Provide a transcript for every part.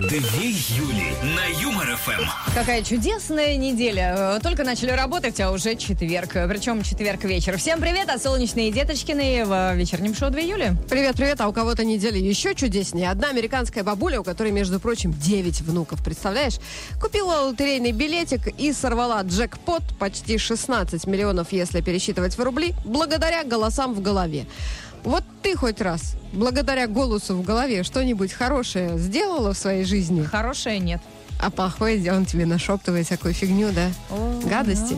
Две Юли на Юмор ФМ. Какая чудесная неделя. Э, Только начали работать, а уже четверг. Причем четверг вечер. Всем привет от солнечные Деточкины в вечернем шоу 2 июля. Привет, привет, а у кого-то неделя еще чудеснее. Одна американская бабуля, у которой, между прочим, 9 внуков, представляешь? Купила лотерейный билетик и сорвала джекпот почти 16 миллионов, если пересчитывать в рубли, благодаря голосам в голове. Вот ты хоть раз, благодаря голосу в голове, что-нибудь хорошее сделала в своей жизни? Хорошая нет. А плохое он тебе нашептывает всякую фигню, да? Гадости.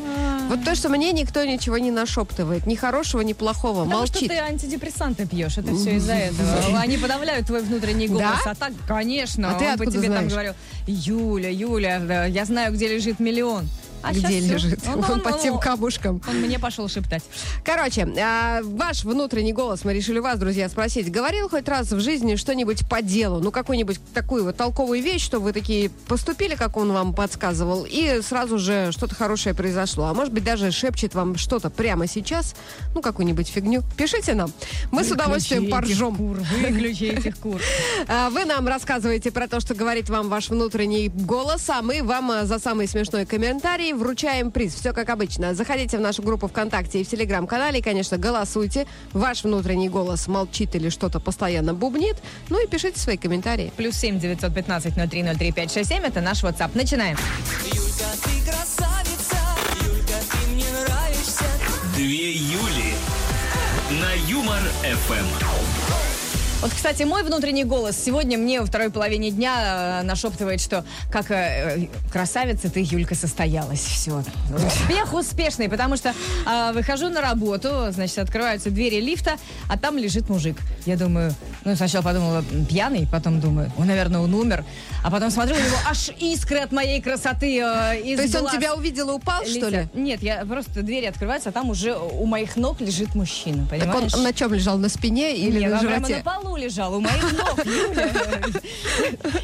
Вот то, что мне никто ничего не нашептывает. Ни хорошего, ни плохого. Потому что Молчит. ты антидепрессанты пьешь, это все из-за этого. Они подавляют твой внутренний голос. Да? А так, конечно, А ты он бы откуда тебе там знаешь? говорил, Юля, Юля, да, я знаю, где лежит миллион. А Где лежит? Он- Он он- под тем он- камушком. Он мне пошел шептать. Короче, а, ваш внутренний голос, мы решили вас, друзья, спросить. Говорил хоть раз в жизни что-нибудь по делу? Ну, какую-нибудь такую вот толковую вещь, что вы такие поступили, как он вам подсказывал, и сразу же что-то хорошее произошло. А может быть, даже шепчет вам что-то прямо сейчас, ну, какую-нибудь фигню. Пишите нам. Мы с удовольствием Выключи поржем. кур, Выключи этих кур. А, Вы нам рассказываете про то, что говорит вам ваш внутренний голос, а мы вам а, за самый смешной комментарий вручаем приз. Все как обычно. Заходите в нашу группу ВКонтакте и в Телеграм-канале и, конечно, голосуйте. Ваш внутренний голос молчит или что-то постоянно бубнит. Ну и пишите свои комментарии. Плюс семь девятьсот пятнадцать ноль три ноль три пять шесть семь. Это наш WhatsApp. Начинаем. Юлька, ты красавица, Юлька, ты мне нравишься. Две Юли на Юмор ФМ. Вот, кстати, мой внутренний голос сегодня мне во второй половине дня э, нашептывает, что как э, э, красавица ты, Юлька, состоялась. Все. Успех успешный, потому что э, выхожу на работу, значит, открываются двери лифта, а там лежит мужик. Я думаю, ну, сначала подумала, пьяный, потом думаю, он, наверное, он умер. А потом смотрю, у него аж искры от моей красоты э, из То есть он глаз тебя увидел и упал, что ли? летят. Нет, я просто двери открываются, а там уже у моих ног лежит мужчина, Так он понимаешь? на чем лежал? На спине или Нет, на он прямо на животе? Полу лежал, у моих ног, Юля.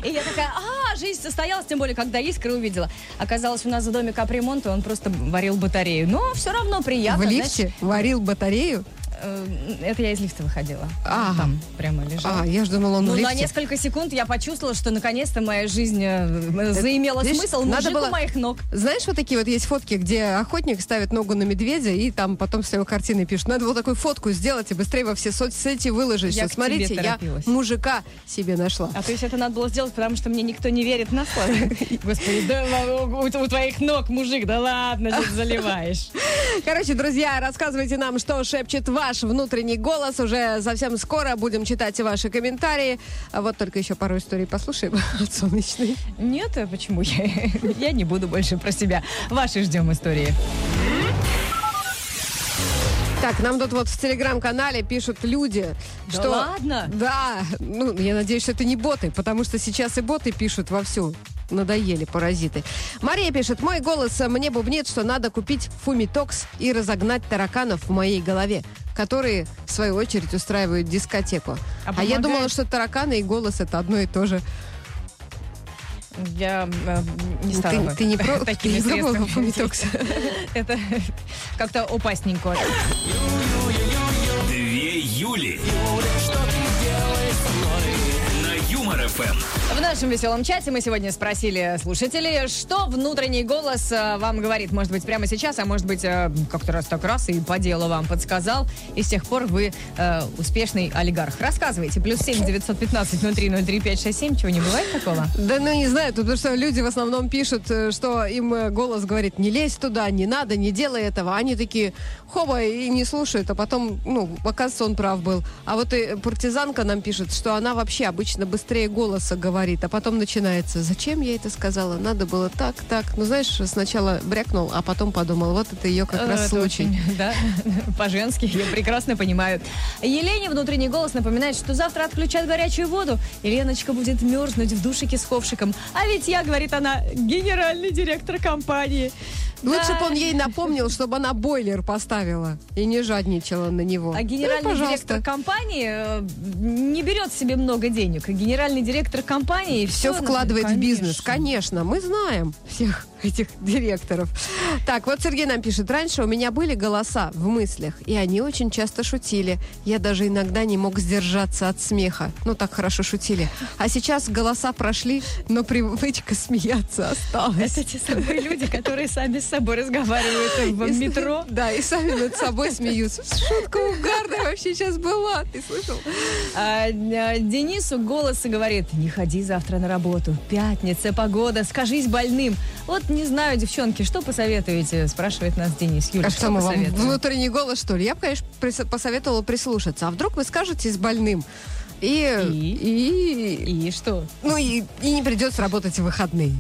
И я такая, а, жизнь состоялась, тем более, когда искры увидела. Оказалось, у нас за доме капремонт, и он просто варил батарею. Но все равно приятно. В лифте варил батарею? Э, Это я из лифта выходила. Ага. Там прямо лежал. А, я же думала, он Ну, в на лифте. несколько секунд я почувствовала, что наконец-то моя жизнь э, заимела видишь, смысл. надо Мужик было- у моих ног. Знаешь, вот такие вот есть фотки, где охотник ставит ногу на медведя и там потом с его картины пишут. Надо было такую фотку сделать и быстрее во все соцсети выложить. Я что, Смотрите, я мужика себе нашла. А то есть это надо было сделать, потому что мне никто не верит на слово. Господи, да у, твоих ног мужик, да ладно, заливаешь. Короче, друзья, рассказывайте нам, что шепчет ваш внутренний голос. Уже совсем скоро будем читать ваши комментарии. А вот только еще пару историй послушаем от солнечной. Нет, а почему я? Я не буду больше про себя. Ваши ждем истории. Так, нам тут вот в телеграм-канале пишут люди, Да что... ладно? Да, ну, я надеюсь, что это не боты, потому что сейчас и боты пишут вовсю. Надоели паразиты. Мария пишет, мой голос мне бубнит, что надо купить фумитокс и разогнать тараканов в моей голове, которые, в свою очередь, устраивают дискотеку. А А, я думала, что тараканы и голос это одно и то же. Я э, не стала Ты, бы ты не, про, ты такими не пробовала средствами. фумитокс? Это как-то опасненько. Две Юли ФМ. В нашем веселом чате мы сегодня спросили слушателей, что внутренний голос э, вам говорит. Может быть, прямо сейчас, а может быть, э, как-то раз так раз и по делу вам подсказал. И с тех пор вы э, успешный олигарх. Рассказывайте. Плюс семь девятьсот пятнадцать ноль три ноль три пять шесть семь. Чего не бывает такого? Да ну не знаю, тут потому что люди в основном пишут, э, что им голос говорит, не лезь туда, не надо, не делай этого. Они такие, хоба, и не слушают, а потом, ну, оказывается, он прав был. А вот и партизанка нам пишет, что она вообще обычно быстрее голоса говорит, а потом начинается, зачем я это сказала, надо было так, так. Ну, знаешь, сначала брякнул, а потом подумал, вот это ее как Э, раз это случай. очень, да, по-женски, я прекрасно понимаю. Елене внутренний голос напоминает, что завтра отключат горячую воду, и Леночка будет мерзнуть в душике с ковшиком. А ведь я, говорит она, генеральный директор компании. Лучше бы он ей напомнил, чтобы она бойлер поставила и не жадничала на него. А Ну, генеральный пожалуйста. директор компании э, не берет себе много денег. Генеральный директор компании все всё, вкладывает в конечно. бизнес. Конечно, мы знаем всех этих директоров. Так, вот Сергей нам пишет. Раньше у меня были голоса в мыслях, и они очень часто шутили. Я даже иногда не мог сдержаться от смеха. Ну, так хорошо шутили. А сейчас голоса прошли, но привычка смеяться осталась. Это те самые люди, которые сами с собой разговаривают в И метро. Да, и сами над собой смеются. Шутка угарная вообще сейчас была. Ты слышал? А, а, Денису голос говорит, не ходи завтра на работу. Пятница, погода, скажись больным. Вот не знаю, девчонки, что посоветуете? Спрашивает нас Денис. Юля, А что что мы вам, внутренний голос, что ли? Я бы, конечно, прис- посоветовала прислушаться. А вдруг вы скажете с больным? И, и, И что? ну и, и не придется работать в выходные.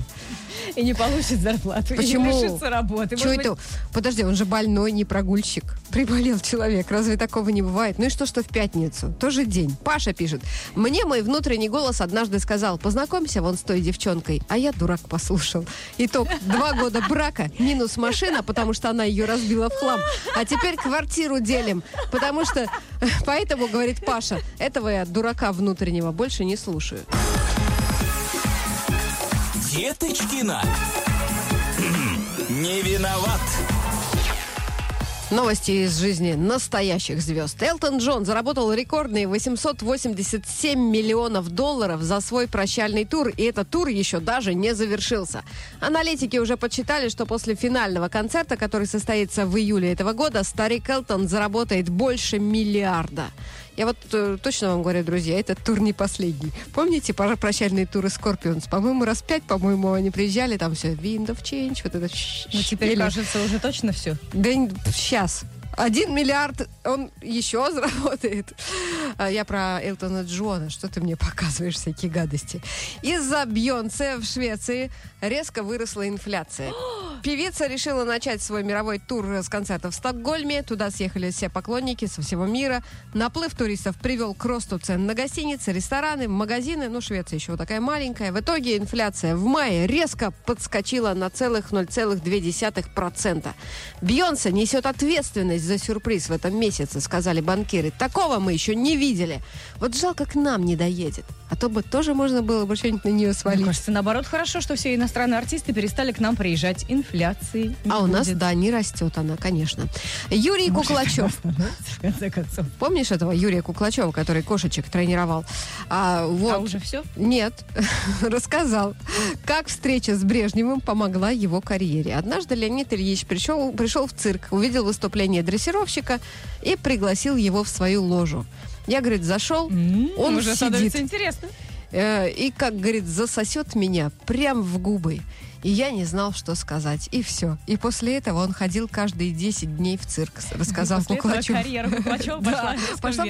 И не получит зарплату. Почему? И лишится работы. Может это? Подожди, он же больной, не прогульщик. Приболел человек. Разве такого не бывает? Ну и что, что в пятницу? Тоже день. Паша пишет. Мне мой внутренний голос однажды сказал, познакомься вон с той девчонкой. А я дурак послушал. Итог. Два года брака, минус машина, потому что она ее разбила в хлам. А теперь квартиру делим. Потому что... Поэтому, говорит Паша, этого я дурака внутреннего больше не слушаю. Деточкина. Не виноват. Новости из жизни настоящих звезд. Элтон Джон заработал рекордные 887 миллионов долларов за свой прощальный тур, и этот тур еще даже не завершился. Аналитики уже подсчитали, что после финального концерта, который состоится в июле этого года, старик Элтон заработает больше миллиарда. Я вот э, точно вам говорю, друзья, этот тур не последний. Помните пора- прощальные туры Scorpions? По-моему, раз пять, по-моему, они приезжали, там все, Wind of Change, вот это... Ну, теперь, Или- кажется, уже точно все. да сейчас. Один миллиард, он еще заработает. А Я про Элтона Джона. Что ты мне показываешь всякие гадости? Из-за Бьонсе в Швеции резко выросла инфляция. Певица решила начать свой мировой тур с концерта в Стокгольме. Туда съехали все поклонники со всего мира. Наплыв туристов привел к росту цен на гостиницы, рестораны, магазины. Ну, Швеция еще вот такая маленькая. В итоге инфляция в мае резко подскочила на целых 0,2%. Бьонсе несет ответственность за сюрприз в этом месяце, сказали банкиры. Такого мы еще не видели. Вот жалко, к нам не доедет. А то бы тоже можно было бы что-нибудь на нее Мне свалить. кажется, наоборот, хорошо, что все иностранные артисты перестали к нам приезжать. Инфляции А у нас, будет. да, не растет она, конечно. Юрий Куклачев. В конце концов. Помнишь этого Юрия Куклачева, который кошечек тренировал? А, вот. А уже все? Нет, рассказал, как встреча с Брежневым помогла его карьере. Однажды Леонид Ильич пришел, пришел в цирк, увидел выступление дрессировщика и пригласил его в свою ложу. Я, говорит, зашел, он уже сидит становится интересно. э, и, как говорит, засосет меня прям в губы. И я не знал, что сказать. И все. И после этого он ходил каждые 10 дней в цирк, рассказал После этого Куклачев. карьера Куклачева пошла пошла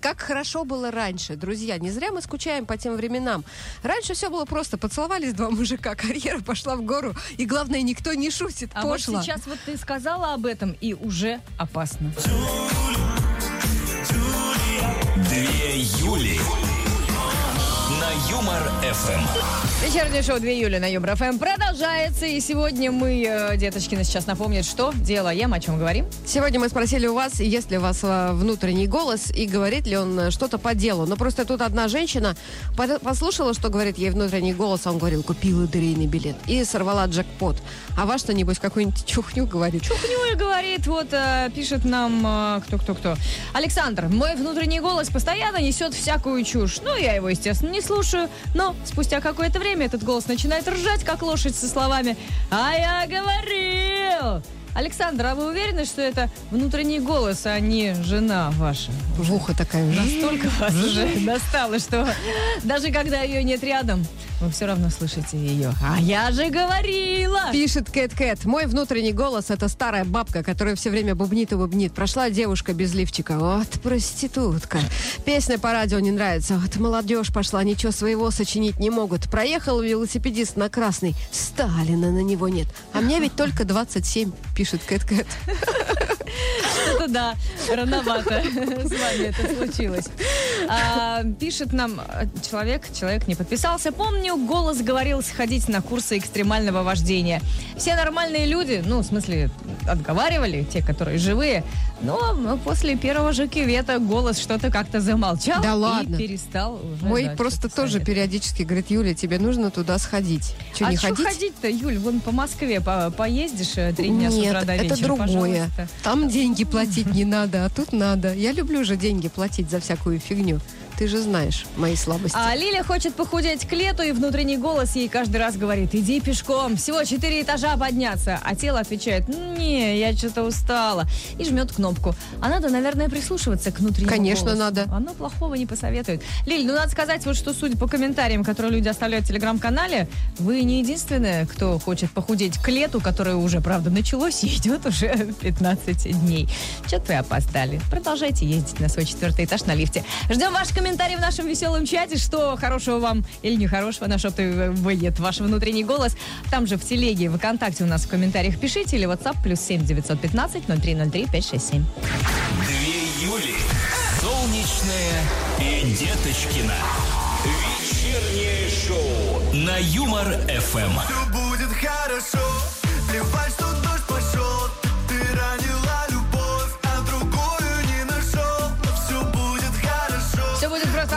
Как хорошо было раньше, друзья. Не зря мы скучаем по тем временам. Раньше все было просто. Поцеловались два мужика, карьера пошла в гору. И главное, никто не шутит. А вот сейчас вот ты сказала об этом, и уже опасно. Две Юли. На Юмор ФМ. Вечернее шоу 2 июля на Юмор ФМ продолжается. И сегодня мы, э, деточкина, сейчас напомнят, что делаем, о чем говорим. Сегодня мы спросили у вас, есть ли у вас э, внутренний голос и говорит ли он э, что-то по делу. Но просто тут одна женщина послушала, что говорит ей внутренний голос, а он говорил, купила лотерейный билет и сорвала джекпот. А ваш что, небось, какую-нибудь чухню говорит? Чухню и говорит, вот пишет нам кто-кто-кто. Александр, мой внутренний голос постоянно несет всякую чушь. Ну, я его, естественно, не слушаю. Но спустя какое-то время этот голос начинает ржать, как лошадь со словами «А я говорил!» Александр, а вы уверены, что это внутренний голос, а не жена ваша? В ухо такая. Настолько вас уже достало, что даже когда ее нет рядом, вы все равно слышите ее. А я же говорила! Пишет Кэт Кэт. Мой внутренний голос это старая бабка, которая все время бубнит и бубнит. Прошла девушка без лифчика. Вот проститутка. Песня по радио не нравится. Вот молодежь пошла, ничего своего сочинить не могут. Проехал велосипедист на красный. Сталина на него нет. А мне ведь только 27, пишет Кэт Кэт. Что-то да, рановато с вами это случилось. А, пишет нам э, человек, человек не подписался. Помню, голос говорил сходить на курсы экстремального вождения. Все нормальные люди, ну, в смысле, отговаривали, те, которые живые, но после первого же кювета голос что-то как-то замолчал Да и ладно. перестал уже, Мой да, просто тоже советовать. периодически говорит, Юля, тебе нужно туда сходить. Что, а не что ходить? ходить-то, Юль? Вон по Москве по- поездишь э, три дня с Нет, утра до это вечера, другое. пожалуйста. Там деньги платить не надо, а тут надо. Я люблю же деньги платить за всякую фигню. Ты же знаешь мои слабости. А Лиля хочет похудеть к лету, и внутренний голос ей каждый раз говорит, иди пешком, всего четыре этажа подняться. А тело отвечает, не, я что-то устала. И жмет кнопку. А надо, наверное, прислушиваться к внутреннему Конечно, голосу. надо. Оно плохого не посоветует. Лиль, ну надо сказать, вот что судя по комментариям, которые люди оставляют в телеграм-канале, вы не единственная, кто хочет похудеть к лету, которое уже, правда, началось и идет уже 15 дней. Что-то вы опоздали. Продолжайте ездить на свой четвертый этаж на лифте. Ждем ваши комментарии в нашем веселом чате, что хорошего вам или нехорошего нашептывает ваш внутренний голос. Там же в телеге, в ВКонтакте у нас в комментариях пишите или WhatsApp плюс 7 915 0303 567. Две Юли. Солнечная и Деточкина. Вечернее шоу на Юмор ФМ. Все будет хорошо, плевать, что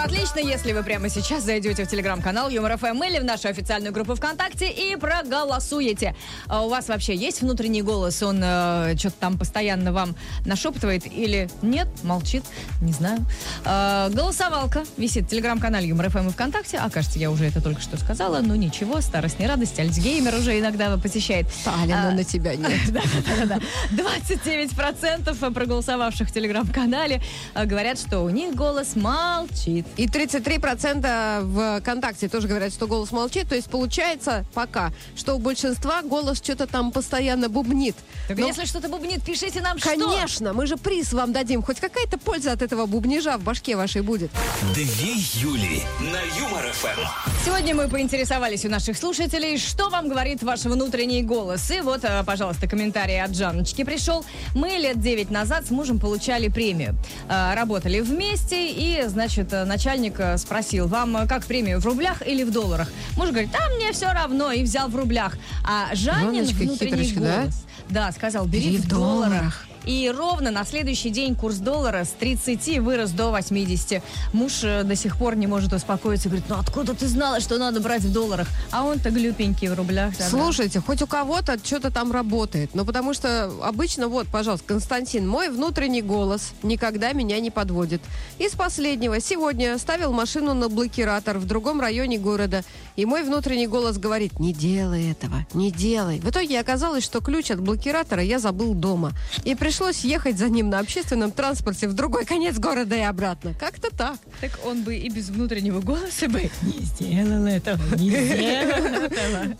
отлично, если вы прямо сейчас зайдете в телеграм-канал Юмор ФМ или в нашу официальную группу ВКонтакте и проголосуете. А у вас вообще есть внутренний голос? Он э, что-то там постоянно вам нашептывает или нет? Молчит? Не знаю. Э, голосовалка висит в телеграм-канале Юмор ФМ и ВКонтакте. А кажется, я уже это только что сказала. Ну ничего, старость не радость. Альцгеймер уже иногда посещает. Сталина А, на тебя нет. да-да-да. 29% проголосовавших в телеграм-канале э, говорят, что у них голос молчит. И 33% в ВКонтакте тоже говорят, что голос молчит. То есть получается пока, что у большинства голос что-то там постоянно бубнит. Так Но, если что-то бубнит, пишите нам что. конечно, мы же приз вам дадим. Хоть какая-то польза от этого бубнижа в башке вашей будет. Две Юли на Юмор ФМ. Сегодня мы поинтересовались у наших слушателей, что вам говорит ваш внутренний голос. И вот, э, пожалуйста, комментарий от Жанночки пришел. Мы лет 9 назад с мужем получали премию. Э, Работали вместе, и, значит, э, начальник э, спросил, вам э, как премию, в рублях или в долларах? Муж говорит, а мне все равно, и взял в рублях. А Жаннин Жанночка внутренний хитрочка, да? голос, да, сказал, бери, Бери в долларах. И ровно на следующий день курс доллара с 30 вырос до 80. Муж э, до сих пор не может успокоиться. Говорит, ну откуда ты знала, что надо брать в долларах? А он-то глюпенький в рублях. да-да. Слушайте, хоть у кого-то что-то там работает. Но потому что обычно, вот, пожалуйста, Константин, мой внутренний голос никогда меня не подводит. Из последнего. Сегодня ставил машину на блокиратор в другом районе города. И мой внутренний голос говорит, не делай этого, не делай. В итоге оказалось, что ключ от блокиратора я забыл дома. И пришлось ехать за ним на общественном транспорте в другой конец города и обратно. Как-то так. Так он бы и без внутреннего голоса бы не сделал этого, не сделал этого.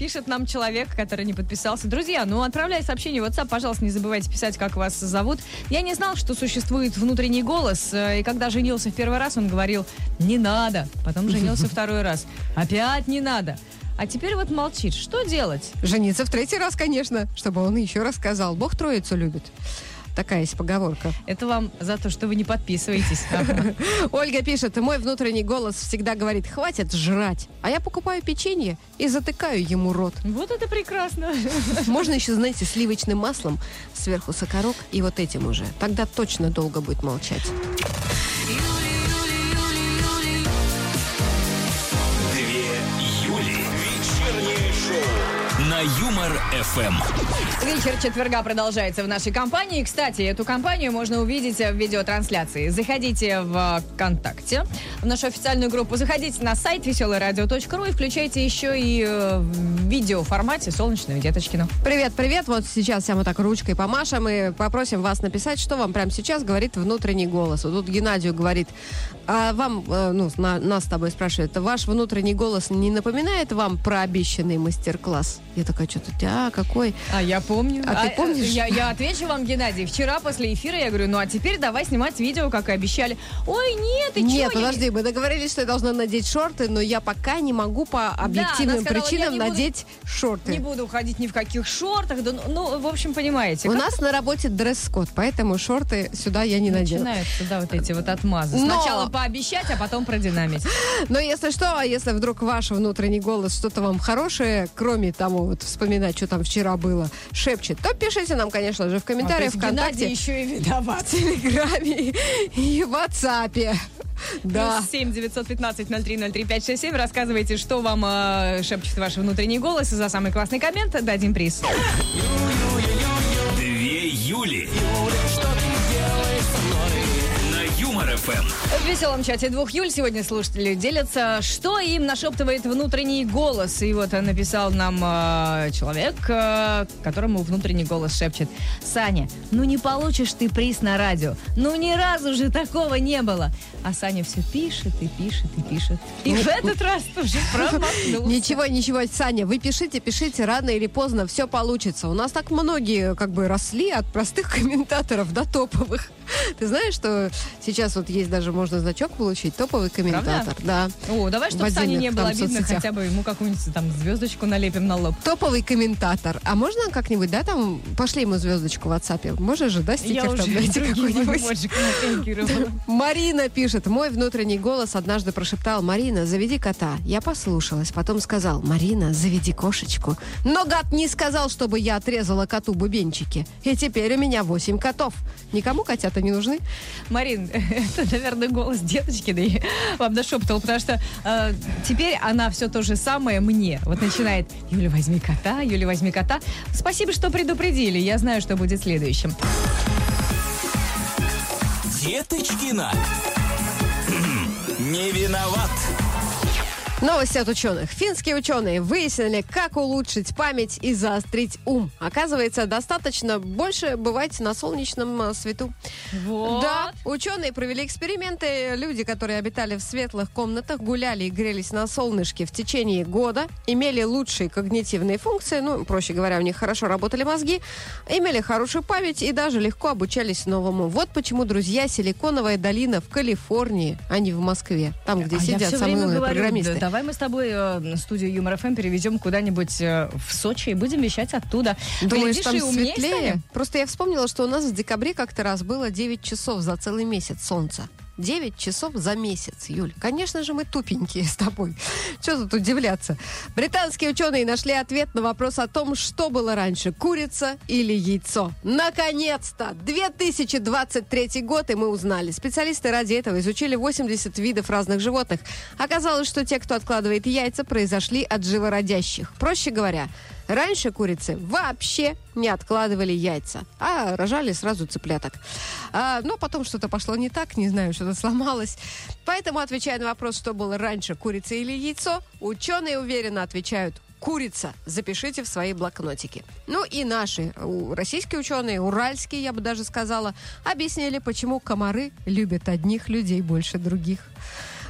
Пишет нам человек, который не подписался. Друзья, ну отправляй сообщение в WhatsApp, пожалуйста, не забывайте писать, как вас зовут. Я не знал, что существует внутренний голос. э, И когда женился в первый раз, он говорил, не надо. Потом женился второй раз. Опять не надо. А теперь вот молчит. Что делать? Жениться в третий раз, конечно, чтобы он еще раз сказал. Бог троицу любит. Такая есть поговорка. Это вам за то, что вы не подписываетесь. Ольга пишет, мой внутренний голос всегда говорит, хватит жрать. А я покупаю печенье и затыкаю ему рот. Вот это прекрасно. Можно еще, знаете, сливочным маслом, сверху сахарок и вот этим уже. Тогда точно долго будет молчать. На Юмор ФМ. Вечер четверга продолжается в нашей компании. Кстати, эту компанию можно увидеть в видеотрансляции. Заходите в ВКонтакте, в нашу официальную группу. Заходите на сайт веселорадио.ру и включайте еще и э, в видеоформате солнечную Деточкину. Привет, привет. Вот сейчас я вот так ручкой помашем и попросим вас написать, что вам прямо сейчас говорит внутренний голос. Вот тут Геннадию говорит, а вам, э, ну, на- нас с тобой спрашивают, ваш внутренний голос не напоминает вам про обещанный мастер-класс? Я такая, что-то, а, какой? А я помню. А ты помнишь? Я, я отвечу вам, Геннадий. Вчера после эфира я говорю, ну а теперь давай снимать видео, как и обещали. Ой, нет, ты Нет, чё? Я подожди, мы договорились, что я должна надеть шорты, но я пока не могу по объективным она сказала, причинам я буду- надеть шорты. Не буду ходить ни в каких шортах. Да, ну, ну, в общем, понимаете. У как нас на работе дресс-код, поэтому шорты сюда я не надену. Начинаются, да, вот эти вот отмазы. Но- Сначала пообещать, а потом продинамить. Но если что, а если вдруг ваш внутренний голос что-то вам хорошее, кроме того, вот вспоминать, что там вчера было, шепчет, то пишите нам, конечно же, в комментариях А, то есть Геннадий ВКонтакте, еще и виноват. в Телеграме и в WhatsApp. Да. Плюс 7 915 03 03 567. Рассказывайте, что вам э, шепчет ваш внутренний голос. И за самый классный коммент дадим приз. Две Юли. На ФМ. В веселом чате двух Юль сегодня слушатели делятся, что им нашептывает внутренний голос. И вот написал нам э, человек, э, которому внутренний голос шепчет. Саня, ну не получишь ты приз на радио. Ну ни разу же такого не было. А Саня все пишет и пишет и пишет. И в этот раз тоже промахнулся. Ничего, ничего, Саня, вы пишите, пишите, рано или поздно все получится. У нас так многие как бы росли от простых комментаторов до топовых. Ты знаешь, что сейчас вот есть даже можно значок получить, топовый комментатор, да. О, давай, чтобы Сане не было обидно, хотя бы ему какую-нибудь там звездочку налепим на лоб. Топовый комментатор. А можно как-нибудь, да, там, пошли ему звездочку в WhatsApp. Можешь же, да, стикер там найти какой-нибудь? Марина пишет, мой внутренний голос однажды прошептал, Марина, заведи кота. Я послушалась, потом сказал, Марина, заведи кошечку. Но гад не сказал, чтобы я отрезала коту бубенчики. И теперь у меня восемь котов. Никому котята не нужны? Марин, это, наверное, голос деточки да и вам нашептывал, потому что э, теперь она все то же самое мне. Вот начинает, Юля, возьми кота, Юля, возьми кота. Спасибо, что предупредили, я знаю, что будет следующим. Деточкина. Не виноват. Новости от ученых. Финские ученые выяснили, как улучшить память и заострить ум. Оказывается, достаточно больше бывать на солнечном э, свету. Вот. Да, ученые провели эксперименты. Люди, которые обитали в светлых комнатах, гуляли и грелись на солнышке в течение года, имели лучшие когнитивные функции, ну, проще говоря, у них хорошо работали мозги, имели хорошую память и даже легко обучались новому. Вот почему, друзья, Силиконовая долина в Калифорнии, а не в Москве, там, где А сидят самые умные программисты. да, давай мы с тобой э, студию Юмор ФМ переведем куда-нибудь э, в Сочи и будем вещать оттуда. Думаешь, Глядишь, там и умнее светлее? Просто я вспомнила, что у нас в декабре как-то раз было 9 часов за целый месяц солнца. 9 часов за месяц, Юль. Конечно же, мы тупенькие с тобой. Что тут удивляться? Британские ученые нашли ответ на вопрос о том, что было раньше, курица или яйцо. Наконец-то! 2023 год, и мы узнали. Специалисты ради этого изучили 80 видов разных животных. Оказалось, что те, кто откладывает яйца, произошли от живородящих. Проще говоря, Раньше курицы вообще не откладывали яйца, а рожали сразу цыпляток. А, но потом что-то пошло не так, не знаю, что-то сломалось. Поэтому, отвечая на вопрос, что было раньше, курица или яйцо, ученые уверенно отвечают Курица. Запишите в свои блокнотики. Ну и наши российские ученые, уральские, я бы даже сказала, объяснили, почему комары любят одних людей больше других.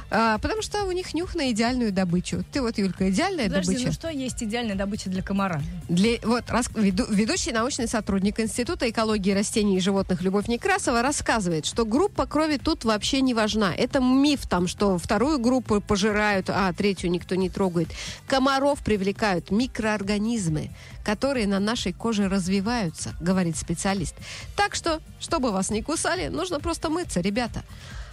А, потому что у них нюх на идеальную добычу. Ты вот, Юлька, идеальная Подожди, добыча? ну что есть идеальная добыча для комара? Для, вот, рас- веду- ведущий научный сотрудник Института экологии растений и животных Любовь Некрасова рассказывает, что группа крови тут вообще не важна. Это миф там, что вторую группу пожирают, а третью никто не трогает. Комаров привлекают микроорганизмы, которые на нашей коже развиваются, говорит специалист. Так что, чтобы вас не кусали, нужно просто мыться, ребята.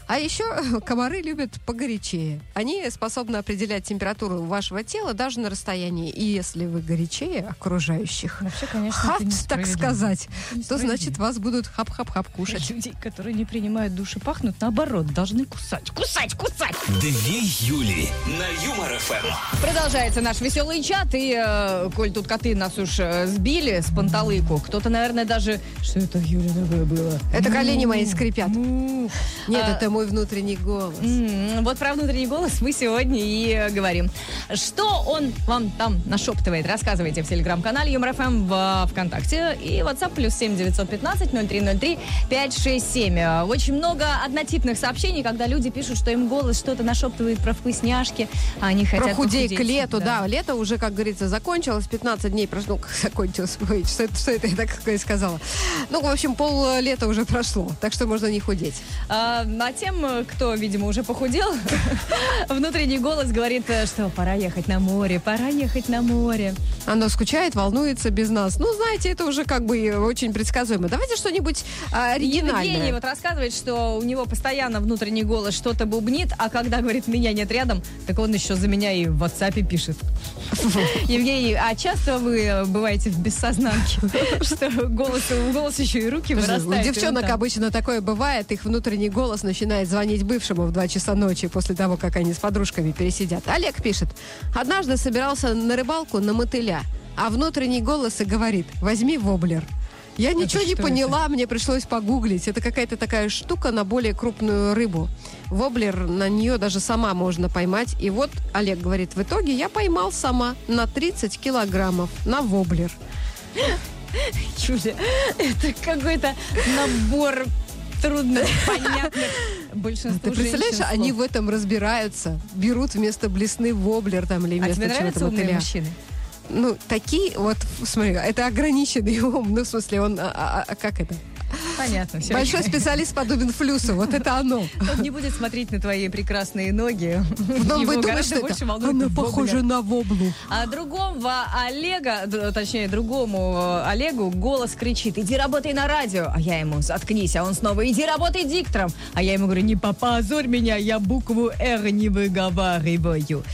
А еще комары любят погорячее. Они способны определять температуру вашего тела даже на расстоянии. И если вы горячее окружающих, Вообще, конечно, хап, так сказать, то значит вас будут хап-хап-хап кушать. Людей, которые не принимают душ и пахнут, наоборот, должны кусать. Кусать, кусать! Две Юли. На Юмор ФМ. Продолжается наш веселый чат, и, э, коль тут коты нас уж э, сбили с панталыку, кто-то, наверное, даже... Что это, Юля, такое было? Это колени мои скрипят. Му. Нет, А, это мой внутренний голос. М, Вот про внутренний голос мы сегодня и э, говорим. Что он вам там нашептывает? Рассказывайте в телеграм-канале Юмор ФМ в ВКонтакте и WhatsApp плюс 7 915 0303 567. Э, Очень много однотипных сообщений, когда люди пишут, что им голос что-то нашептывает про вкусняшки, а они хотят Про худей к похудеть. лету, да. Лето уже, как говорится, закончилось. 15 дней прошло. Ну, как закончилось. Ой, что, это, что это я так сказала? Ну, в общем, пол лета уже прошло. Так что можно не худеть. А, а тем, э, кто, видимо, уже похудел, внутренний голос говорит, э, что пора ехать на море, пора ехать на море. Оно скучает, волнуется без нас. Ну, знаете, это уже как бы очень предсказуемо. Давайте что-нибудь а, оригинальное. Евгений вот рассказывает, что у него постоянно внутренний голос что-то бубнит, а когда говорит «меня нет рядом», так он еще за меня и в WhatsApp пишет. Евгений, а часто вы бываете в бессознанке, что голос, у голоса еще и руки У вырастают? он девчонок обычно такое бывает, их внутренний голос начинает звонить бывшему в 2 часа ночи после того, как они с подружками пересидят. Олег пишет, однажды собирался на рыбалку на мотыля, а внутренний голос и говорит, возьми воблер. Я ничего не поняла, мне пришлось погуглить. Это какая-то такая штука на более крупную рыбу. Воблер, на нее даже сама можно поймать. И вот Олег говорит, в итоге я поймал сама на 30 килограммов на воблер. Юля, это какой-то набор трудных, понятных большинству Ты представляешь, женщин они слов. в этом разбираются, берут вместо блесны воблер там или А вместо тебе нравятся умные мужчины? Ну, такие, вот, смотри, это ограниченный ум, ну, в смысле, он, а, а, а как это? Понятно, все. Большой специалист подобен флюсу, вот это оно. Он не будет смотреть на твои прекрасные ноги. Он будет думать, что больше это, она похожа на воблу. А другого Олега, точнее, другому э, Олегу голос кричит, иди работай на радио. А я ему, заткнись. А он снова, иди работай диктором. А я ему говорю, не попозорь меня, я букву «Р» не выговариваю.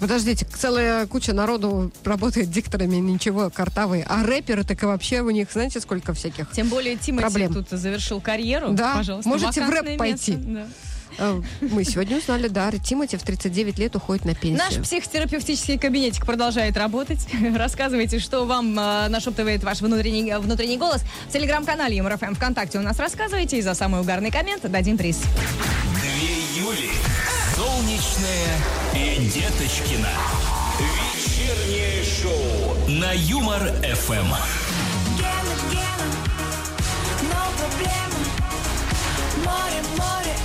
Подождите, целая куча народу работает дикторами, ничего, картавые. А рэперы так и вообще у них, знаете, сколько всяких? Тем более Тимати Проблем. тут завершил карьеру. Да, Пожалуйста, можете в рэп вакантное пойти. место, да. Э, Мы сегодня узнали, да, Тимати в 39 лет уходит на Наш пенсию. психотерапевтический кабинетик продолжает работать. Рассказывайте, что вам э, нашептывает ваш внутренний, внутренний голос. В телеграм-канале ЮморФМ ВКонтакте у нас рассказывайте. И за самый угарный коммент дадим приз. Две Юли. Солнечная и Деточкина. Вечернее шоу на Юмор ФМ. Гена, Гена, но проблема Море, море,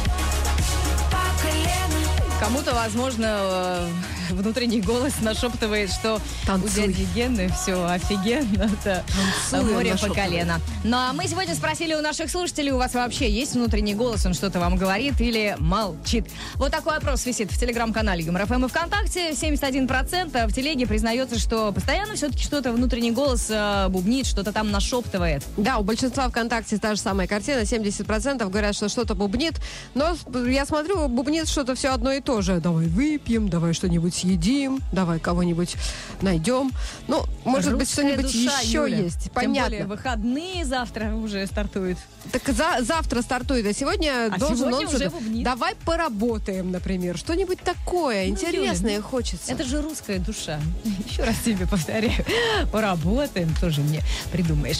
по колено Кому-то, возможно, э, внутренний голос нашептывает, что Танцуй. у дяди Гены все офигенно. Да. Танцуй, Море по колено. Ну а мы сегодня спросили у наших слушателей, у вас вообще есть внутренний голос, он что-то вам говорит или молчит? Вот такой опрос висит в телеграм-канале Юмор ФМ и ВКонтакте. 71% в телеге признается, что постоянно все-таки что-то внутренний голос э, бубнит, что-то там нашептывает. Да, у большинства ВКонтакте та же самая картина. 70% говорят, что что-то бубнит. Но я смотрю, бубнит что-то все одно и то же. Давай выпьем, давай что-нибудь съедим, давай кого-нибудь найдем. Ну, может быть, Русская что-нибудь душа, еще Юля. есть. Тем Понятно. более выходные завтра уже стартуют. Так за- завтра стартует, а сегодня А должен сегодня он уже бубнит. Давай поработаем, например. Что-нибудь такое интересное Юля, ну, хочется. Это же русская душа. Еще раз тебе повторяю. Поработаем, тоже не придумаешь.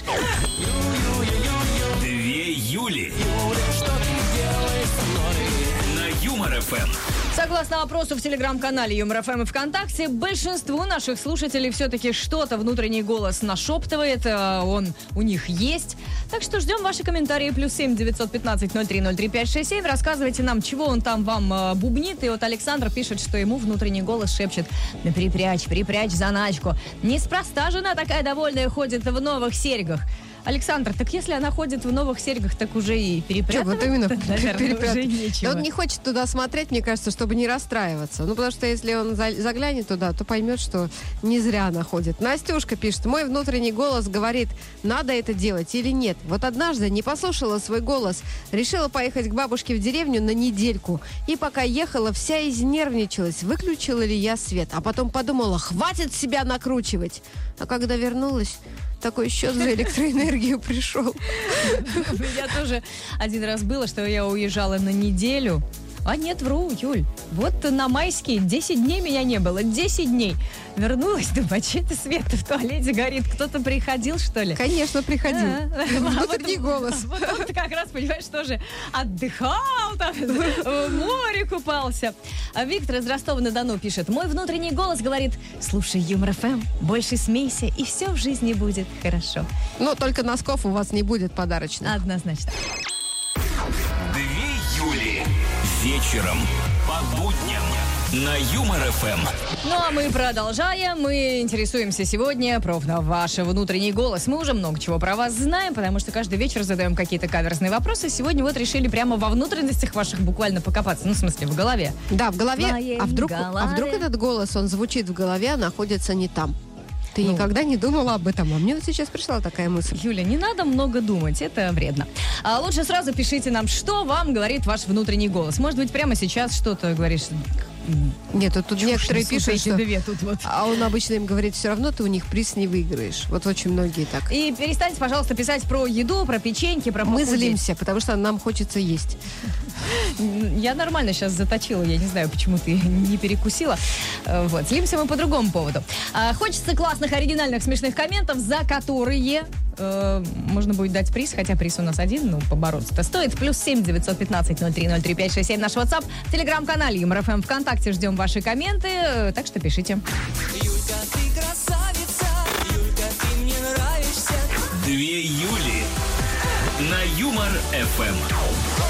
Две Юли. На Юмор ФМ. Согласно опросу в телеграм-канале Юмор ФМ и ВКонтакте, большинству наших слушателей все-таки что-то внутренний голос нашептывает, э, он у них есть. Так что ждем ваши комментарии. Плюс семь девятьсот пятнадцать ноль три ноль три пять шесть семь. Рассказывайте нам, чего он там вам э, бубнит. И вот Александр пишет, что ему внутренний голос шепчет, да припрячь, припрячь заначку. Неспроста жена такая довольная ходит в новых серьгах. Александр, так если она ходит в новых серьгах, так уже и Чё, перепрятывать, вот именно наверное, перепрят- уже Да нечего. Он не хочет туда смотреть, мне кажется, чтобы не расстраиваться. Ну, потому что если он за- заглянет туда, то поймет, что не зря она ходит. Настюшка пишет, мой внутренний голос говорит, надо это делать или нет. Вот однажды не послушала свой голос, решила поехать к бабушке в деревню на недельку. И пока ехала, вся изнервничалась, выключила ли я свет. А потом подумала, хватит себя накручивать. А когда вернулась, такой счет за электроэнергию пришел. У меня тоже один раз было, что я уезжала на неделю, А нет, вру, Юль. Вот на майские 10 дней меня не было. 10 дней. Вернулась, думаю, а че это свет в туалете горит? Кто-то приходил, что ли? Конечно, приходил. А, Внутренний а вот- голос. Вот он как раз, понимаешь, тоже отдыхал, там, в море купался. А Виктор из Ростова-на-Дону пишет. Мой внутренний голос говорит, слушай Юмор ФМ, больше смейся, и все в жизни будет хорошо. Но только носков у вас не будет подарочных. Однозначно. Вечером по будням на Юмор ФМ. Ну а мы продолжаем. Мы интересуемся сегодня про ваш внутренний голос. Мы уже много чего про вас знаем, потому что каждый вечер задаем какие-то каверзные вопросы. Сегодня вот решили прямо во внутренностях ваших буквально покопаться. Ну, в смысле, в голове. Да, в голове. моей А вдруг, а голове. вдруг этот голос, он звучит в голове, а находится не там? Ты Ну. никогда не думала об этом? А мне вот сейчас пришла такая мысль. Юля, не надо много думать, это вредно. А лучше сразу пишите нам, что вам говорит ваш внутренний голос. Может быть, прямо сейчас что-то говоришь. Нет, тут «Чушь некоторые пишут, что... две тут вот. А он обычно им говорит, все равно ты у них приз не выиграешь. Вот очень многие так. И перестаньте, пожалуйста, писать про еду, про печеньки, про Мы похудеть. злимся, потому что нам хочется есть. Я нормально сейчас заточила, я не знаю, почему ты не перекусила. Э, Вот, злимся мы по другому поводу. А, Хочется классных, оригинальных, смешных комментов, за которые э, можно будет дать приз, хотя приз у нас один, ну, побороться-то стоит. Плюс семь девятьсот пятнадцать ноль три ноль три пять шесть семь наш WhatsApp, телеграм-канале ЮморФМ ВКонтакте ждем ваши комменты, э, так что пишите. Юлька, ты красавица, Юлька, ты мне нравишься. Две Юли на Юмор ФМ.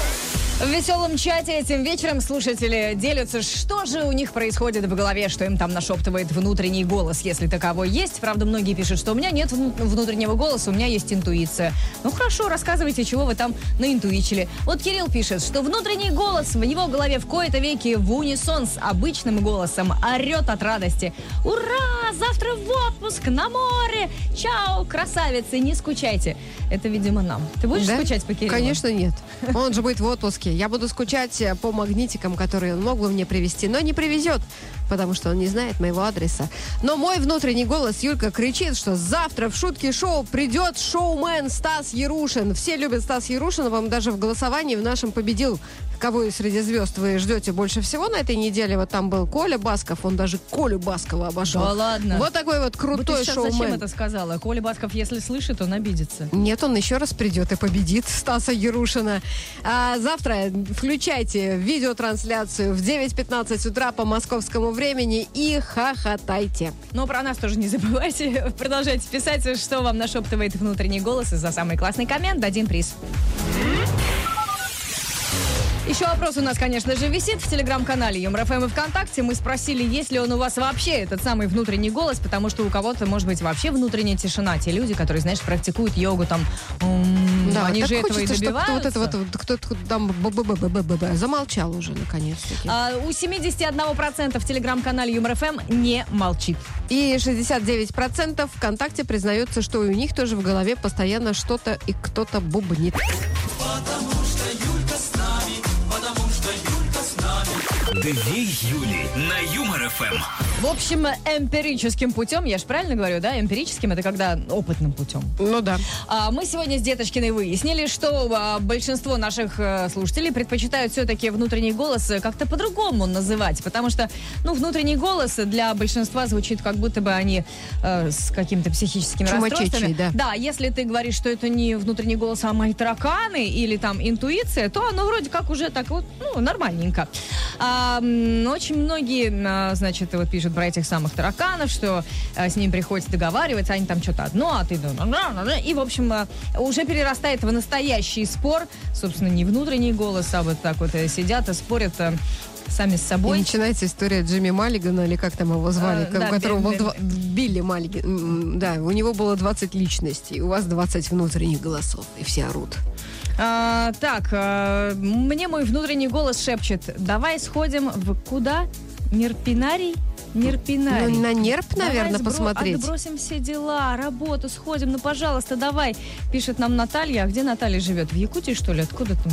В веселом чате этим вечером слушатели делятся, что же у них происходит в голове, что им там нашептывает внутренний голос, если таковой есть. Правда, многие пишут, что у меня нет вну- внутреннего голоса, у меня есть интуиция. Ну хорошо, рассказывайте, чего вы там наинтуичили. Вот Кирилл пишет, что внутренний голос в его голове в кои-то веки в унисон с обычным голосом орет от радости. Ура! Завтра в отпуск, на море! Чао, красавицы, не скучайте. Это, видимо, нам. Ты будешь Да? скучать по Кириллу? Конечно, нет. Он же будет в отпуске. Я буду скучать э, по магнитикам, которые он мог бы мне привезти, но не привезет, потому что он не знает моего адреса. Но мой внутренний голос Юлька кричит, что завтра в шутке шоу придет шоумен Стас Ярушин. Все любят Стас Ярушина, вам даже в голосовании в нашем победил. Кого из среди звезд вы ждете больше всего на этой неделе? Вот там был Коля Басков, он даже Колю Баскова обошел. Да ладно? Вот такой вот Вот крутой зачем шоумен. это сказала? Коля Басков, если слышит, он обидится. Нет, он еще раз придет и победит Стаса Ярушина. А завтра включайте видеотрансляцию в 9.15 утра по московскому времени и хохотайте. Но про нас тоже не забывайте. Продолжайте писать, что вам нашептывает внутренний голос. И за самый классный коммент дадим приз. Еще вопрос у нас, конечно же, висит в телеграм-канале ЮморФМ и ВКонтакте. Мы спросили, есть ли он у вас вообще этот самый внутренний голос, потому что у кого-то может быть вообще внутренняя тишина. Те люди, которые, знаешь, практикуют йогу там, Да, они же этого и добиваются. вот это вот, кто-то там замолчал уже наконец-таки. А, у 71% в телеграм-канале ЮморФМ не молчит. И 69% ВКонтакте признается, что у них тоже в голове постоянно что-то и кто-то бубнит. Две Юли на Юмор ФМ. В общем, эмпирическим путем, я же правильно говорю, да? Эмпирическим это когда опытным путем. Ну да. А, Мы сегодня с Деточкиной выяснили, что а, большинство наших э, слушателей предпочитают все-таки внутренний голос э, как-то по-другому называть, потому что, ну, внутренний голос для большинства звучит как будто бы они э, с какими-то психическими Чумачечий, расстройствами. да. Да, если ты говоришь, что это не внутренний голос, а мои тараканы или там интуиция, то оно вроде как уже так вот, ну, нормальненько. А, очень многие, а, значит, вот пишут про этих самых тараканов, что а, с ним приходится договариваться, они там что-то одно, а ты... И, в общем, а, уже перерастает в настоящий спор. Собственно, не внутренний голос, а вот так вот э, сидят и спорят а, сами с И собой. начинается история Джимми Маллигана, или как там его звали, А, ко- да, у которого был Би- два- Билли Маллиган. Да, у него было 20 личностей, у вас 20 внутренних голосов, и все орут. А, так, а, мне мой внутренний голос шепчет, давай сходим в куда? Нерпинарий? Нерпинарий. Ну, на нерп, Давай наверное, сбро- посмотреть. Отбросим все дела, работу, сходим, ну, пожалуйста, давай. Пишет нам Наталья. А где Наталья живет? В Якутии, что ли? Откуда там?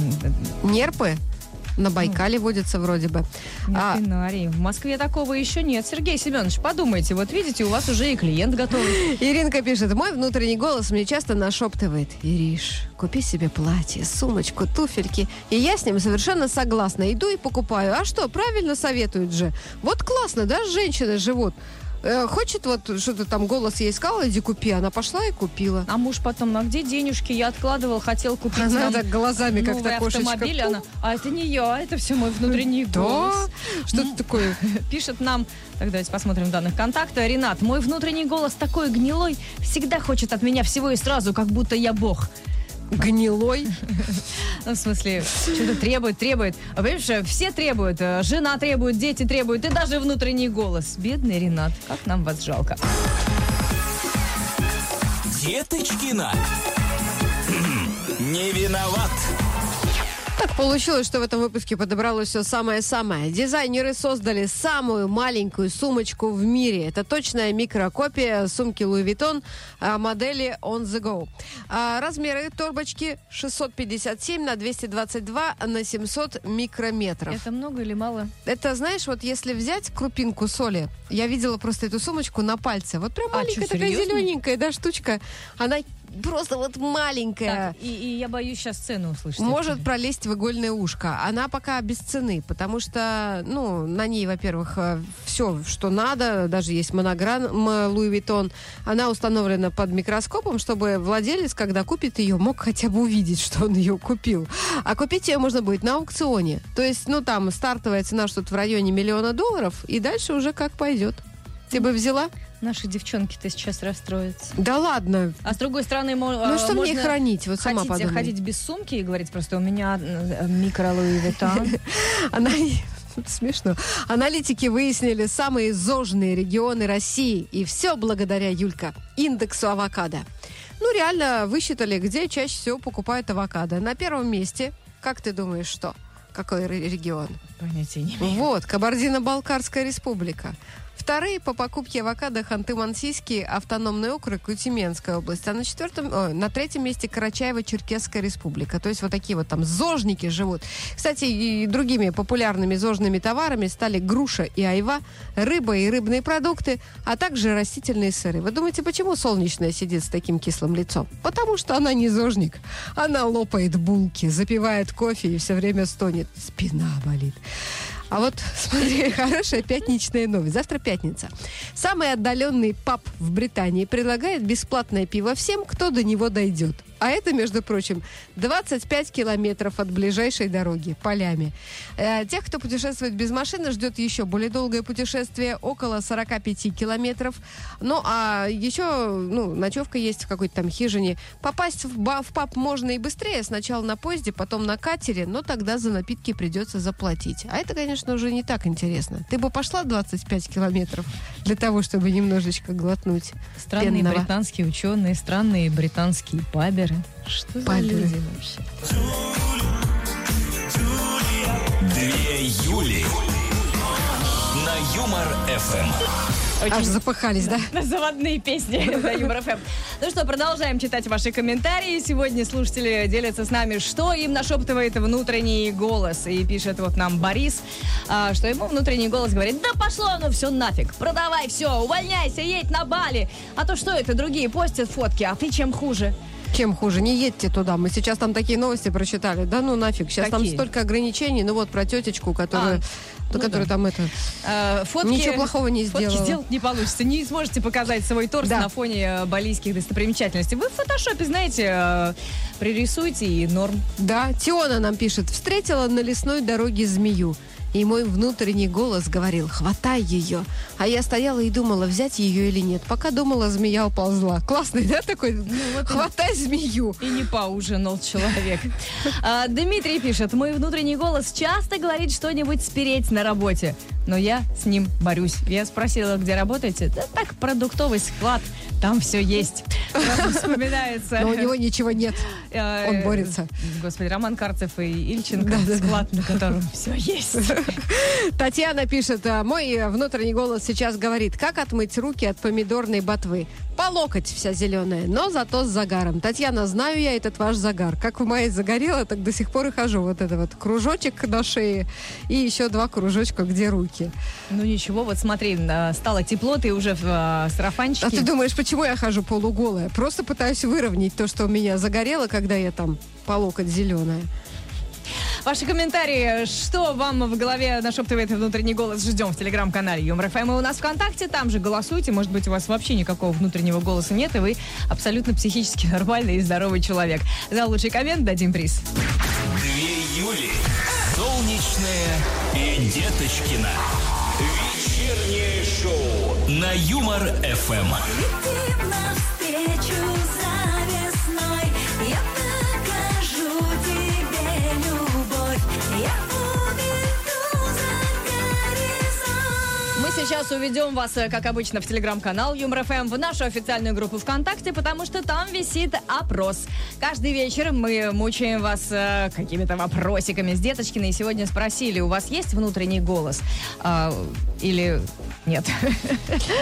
Нерпы? На Байкале водится вроде бы. А, Дельфинарий. В Москве такого еще нет. Сергей Семенович, подумайте, вот видите, у вас уже и клиент готовый. Иринка пишет, мой внутренний голос мне часто нашептывает. Ириш, купи себе платье, сумочку, туфельки. И я с ним совершенно согласна. Иду и покупаю. А что, правильно советуют же. Вот классно, да, женщины живут. Э, Хочет вот что-то там голос ей сказал, иди купи. Она пошла и купила. А муж потом, а где денежки? Я откладывал, хотел купить Она так глазами как новый то кошечка. автомобиль. Она, а это не я, это все мой внутренний голос. Что это такое? Пишет нам, так давайте посмотрим данных контакта. Ренат, мой внутренний голос такой гнилой, всегда хочет от меня всего и сразу, как будто я бог. Гнилой. Ну, в смысле, что-то требует, требует. А понимаешь, все требуют. Жена требует, дети требуют, и даже внутренний голос. Бедный Ренат, как нам вас жалко. Деточкина. Не виноват. Так получилось, что в этом выпуске подобралось все самое-самое. Дизайнеры создали самую маленькую сумочку в мире. Это точная микрокопия сумки Louis Vuitton а, модели On The Go. А, размеры торбочки 657 на 222 на 700 микрометров. Это много или мало? Это, знаешь, вот если взять крупинку соли, я видела просто эту сумочку на пальце. Вот прям А, маленькая чё, такая зелененькая, да, штучка. Она просто вот маленькая. Так, и, и я боюсь сейчас цену услышать. Может пролезть в игольное ушко. Она пока без цены, потому что, ну, на ней, во-первых, все, что надо, даже есть монограмма Луи Vuitton. Она установлена под микроскопом, чтобы владелец, когда купит ее, мог хотя бы увидеть, что он ее купил. А купить ее можно будет на аукционе. То есть, ну, там стартовая цена что-то в районе миллиона долларов, и дальше уже как пойдет. Ты бы взяла? Наши девчонки-то сейчас расстроятся. Да ладно. А с другой стороны, мо- Ну а, что мне можно хранить? Вот сама хотите подумай. ходить без сумки и говорить просто, у меня э, микро Луи Vuitton. Она... Смешно. Аналитики выяснили самые зожные регионы России. И все благодаря, Юлька, индексу авокадо. Ну, реально высчитали, где чаще всего покупают авокадо. На первом месте, как ты думаешь, что? Какой ре- регион? Понятия не имею. Вот, Кабардино-Балкарская республика. Вторые по покупке авокадо Ханты-Мансийский автономный округ и Тюменская область. А на четвертом, ой, на третьем месте Карачаево-Черкесская республика. То есть вот такие вот там зожники живут. Кстати, и другими популярными зожными товарами стали груша и айва, рыба и рыбные продукты, а также растительные сыры. Вы думаете, почему солнечная сидит с таким кислым лицом? Потому что она не зожник. Она лопает булки, запивает кофе и все время стонет. Спина болит. А вот, смотри, хорошая пятничная новость. Завтра пятница. Самый отдаленный паб в Британии предлагает бесплатное пиво всем, кто до него дойдет. А это, между прочим, 25 километров от ближайшей дороги, полями. Э, тех, кто путешествует без машины, ждет еще более долгое путешествие, около 45 километров. Ну, а еще, ну, ночевка есть в какой-то там хижине. Попасть в, ба- в паб можно и быстрее. Сначала на поезде, потом на катере, но тогда за напитки придется заплатить. А это, конечно, уже не так интересно. Ты бы пошла 25 километров для того, чтобы немножечко глотнуть Странные пенного? британские ученые, странные британские паберы. Что за люди вообще? Две Юли. На Юмор ФМ. Аж запыхались, да? Заводные песни на Юмор ФМ. Ну что, продолжаем читать ваши комментарии. Сегодня слушатели делятся с нами, что им нашептывает внутренний голос. И пишет вот нам Борис, а, что ему внутренний голос говорит, да пошло оно все нафиг, продавай все, увольняйся, едь на Бали. А то что это, другие постят фотки, а ты чем хуже? Чем хуже? Не едьте туда. Мы сейчас там такие новости прочитали. Да ну нафиг. Сейчас там Какие? столько ограничений. Ну вот про тетечку, которая, А, ну, которая да. там это... Э, фотки, Ничего плохого не фотки сделала. сделать не получится. Не сможете показать свой торс Да. на фоне э, балийских достопримечательностей. Вы в фотошопе, знаете, э, пририсуйте и норм. Да, Тиона нам пишет. Встретила на лесной дороге змею. И мой внутренний голос говорил, хватай ее. А я стояла и думала, взять ее или нет. Пока думала, змея уползла. Классный, да, такой? хватай змею. И не поужинал человек. А, Дмитрий пишет, мой внутренний голос часто говорит что-нибудь спереть на работе. Но я с ним борюсь. Я спросила, где работаете? Да так, продуктовый склад, там все есть. Сразу Вспоминается. Но у него ничего нет. э, он борется. Господи, Роман Карцев и Ильченко. Склад, на котором все есть. Татьяна пишет, «А, мой э, внутренний голос сейчас говорит, как отмыть руки от помидорной ботвы. По локоть вся зеленая, но зато с загаром. Татьяна, знаю я этот ваш загар. Как в мае загорела, так до сих пор и хожу. Вот это вот кружочек на шее и еще два кружочка, где руки. Ну ничего, вот смотри, стало тепло, ты уже в э, А сарафанчике. ты думаешь, почему я хожу полуголая? Просто пытаюсь выровнять то, что у меня загорело, когда я там по локоть зеленая. Ваши комментарии, что вам в голове нашептывает внутренний голос, ждем в телеграм-канале Юмор ФМ. И у нас ВКонтакте, там же голосуйте. Может быть, у вас вообще никакого внутреннего голоса нет, и вы абсолютно психически нормальный и здоровый человек. За лучший коммент дадим приз. Две Юли. Солнечная и Деточкина. Вечернее шоу на Юмор ФМ. Летим навстречу сейчас уведем вас, э, как обычно, в телеграм-канал Юмор ФМ, в нашу официальную группу ВКонтакте, потому что там висит опрос. Каждый вечер мы мучаем вас э, какими-то вопросиками с Деточкиной. И сегодня спросили, у вас есть внутренний голос? А, или нет?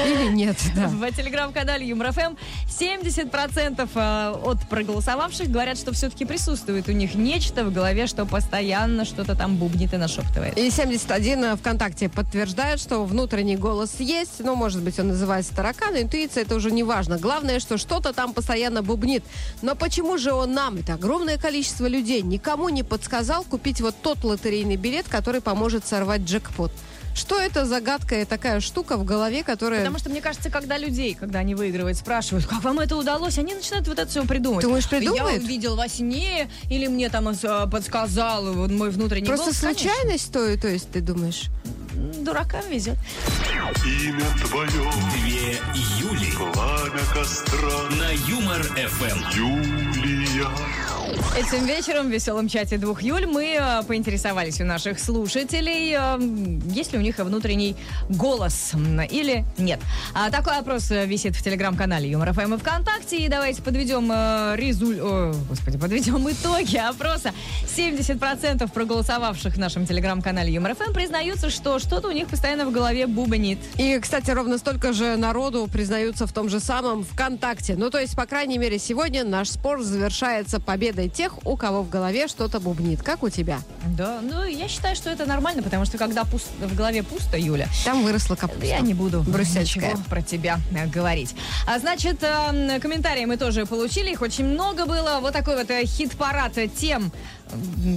Или нет, да. В телеграм-канале Юмор ФМ 70% э, от проголосовавших говорят, что все-таки присутствует у них нечто в голове, что постоянно что-то там бубнит и нашептывает. И 71 ВКонтакте подтверждает, что внутренний голос есть. Ну, может быть, он называется таракан, интуиция, это уже не важно. Главное, что что-то там постоянно бубнит. Но почему же он нам, это огромное количество людей, никому не подсказал купить вот тот лотерейный билет, который поможет сорвать джекпот? Что это загадка и такая штука в голове, которая... Потому что, мне кажется, когда людей, когда они выигрывают, спрашивают, как вам это удалось, они начинают вот это все придумывать. Думаешь, придумают? Я увидел во сне, или мне там э, подсказал вот мой внутренний Просто голос. Конечно. случайность, то, то есть, ты думаешь? Дуракам везет. Имя твое, Две Юли пламя костра, на Юмор ФМ. Юлия. Этим вечером в веселом чате двух Юль мы э, поинтересовались у наших слушателей, э, есть ли у них внутренний голос или нет. А, такой опрос э, висит в телеграм-канале Юмор ФМ и ВКонтакте. И давайте подведем э, резуль... о, господи, подведем итоги опроса. 70% проголосовавших в нашем телеграм-канале Юмор ФМ признаются, что что-то у них постоянно в голове бубнит. И, кстати, ровно столько же народу признаются в том же самом ВКонтакте. Ну, то есть, по крайней мере, сегодня наш спор завершается победой тех, у кого в голове что-то бубнит. Как у тебя? Да, ну я считаю, что это нормально, потому что когда пус- в голове пусто, Юля, Там выросла капуста. Я не буду Брюссельская. ничего про тебя э, говорить. А значит, э, комментарии мы тоже получили. Их очень много было. Вот такой вот э, хит-парад тем,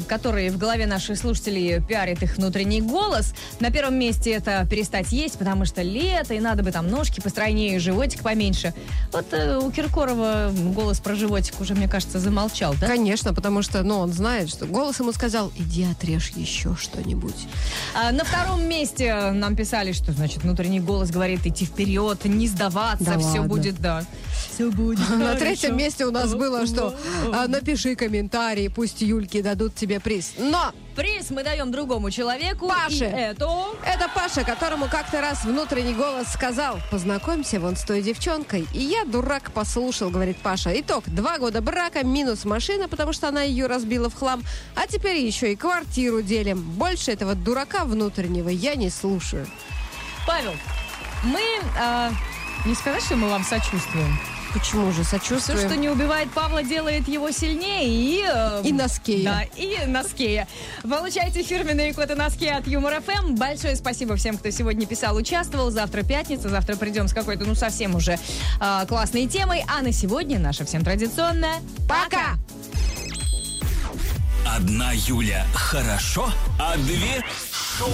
которые в голове наших слушателей пиарит их внутренний голос. На первом месте это перестать есть, потому что лето, и надо бы там ножки постройнее, животик поменьше. Вот э, у Киркорова голос про животик уже, мне кажется, замолчал, да? Конечно, потому что, ну, он знает, что голос ему сказал, иди отрежь еще что-нибудь. А, на втором месте нам писали, что значит внутренний голос говорит идти вперед, не сдаваться, Да все ладно. будет, да. Все будет. На третьем месте у нас было, что а, напиши комментарий, пусть Юльки дадут тебе приз. Но Приз мы даем другому человеку. Паше. И это... это Паша, которому как-то раз внутренний голос сказал, познакомься вон с той девчонкой. И я, дурак, послушал, говорит Паша. Итог, два года брака, минус машина, потому что она ее разбила в хлам. А теперь еще и квартиру делим. Больше этого дурака внутреннего я не слушаю. Павел, мы... а, не сказать, что мы вам сочувствуем. Почему же Все, сочувствуем? что не убивает Павла, делает его сильнее и... э, И носкее. Да, и носкея. Получайте фирменные коты носки от Юмор ФМ. Большое спасибо всем, кто сегодня писал, участвовал. Завтра пятница, завтра придем с какой-то, ну, совсем уже а, классной темой. А на сегодня наша всем традиционная Пока! Одна Юля хорошо, а две шоу.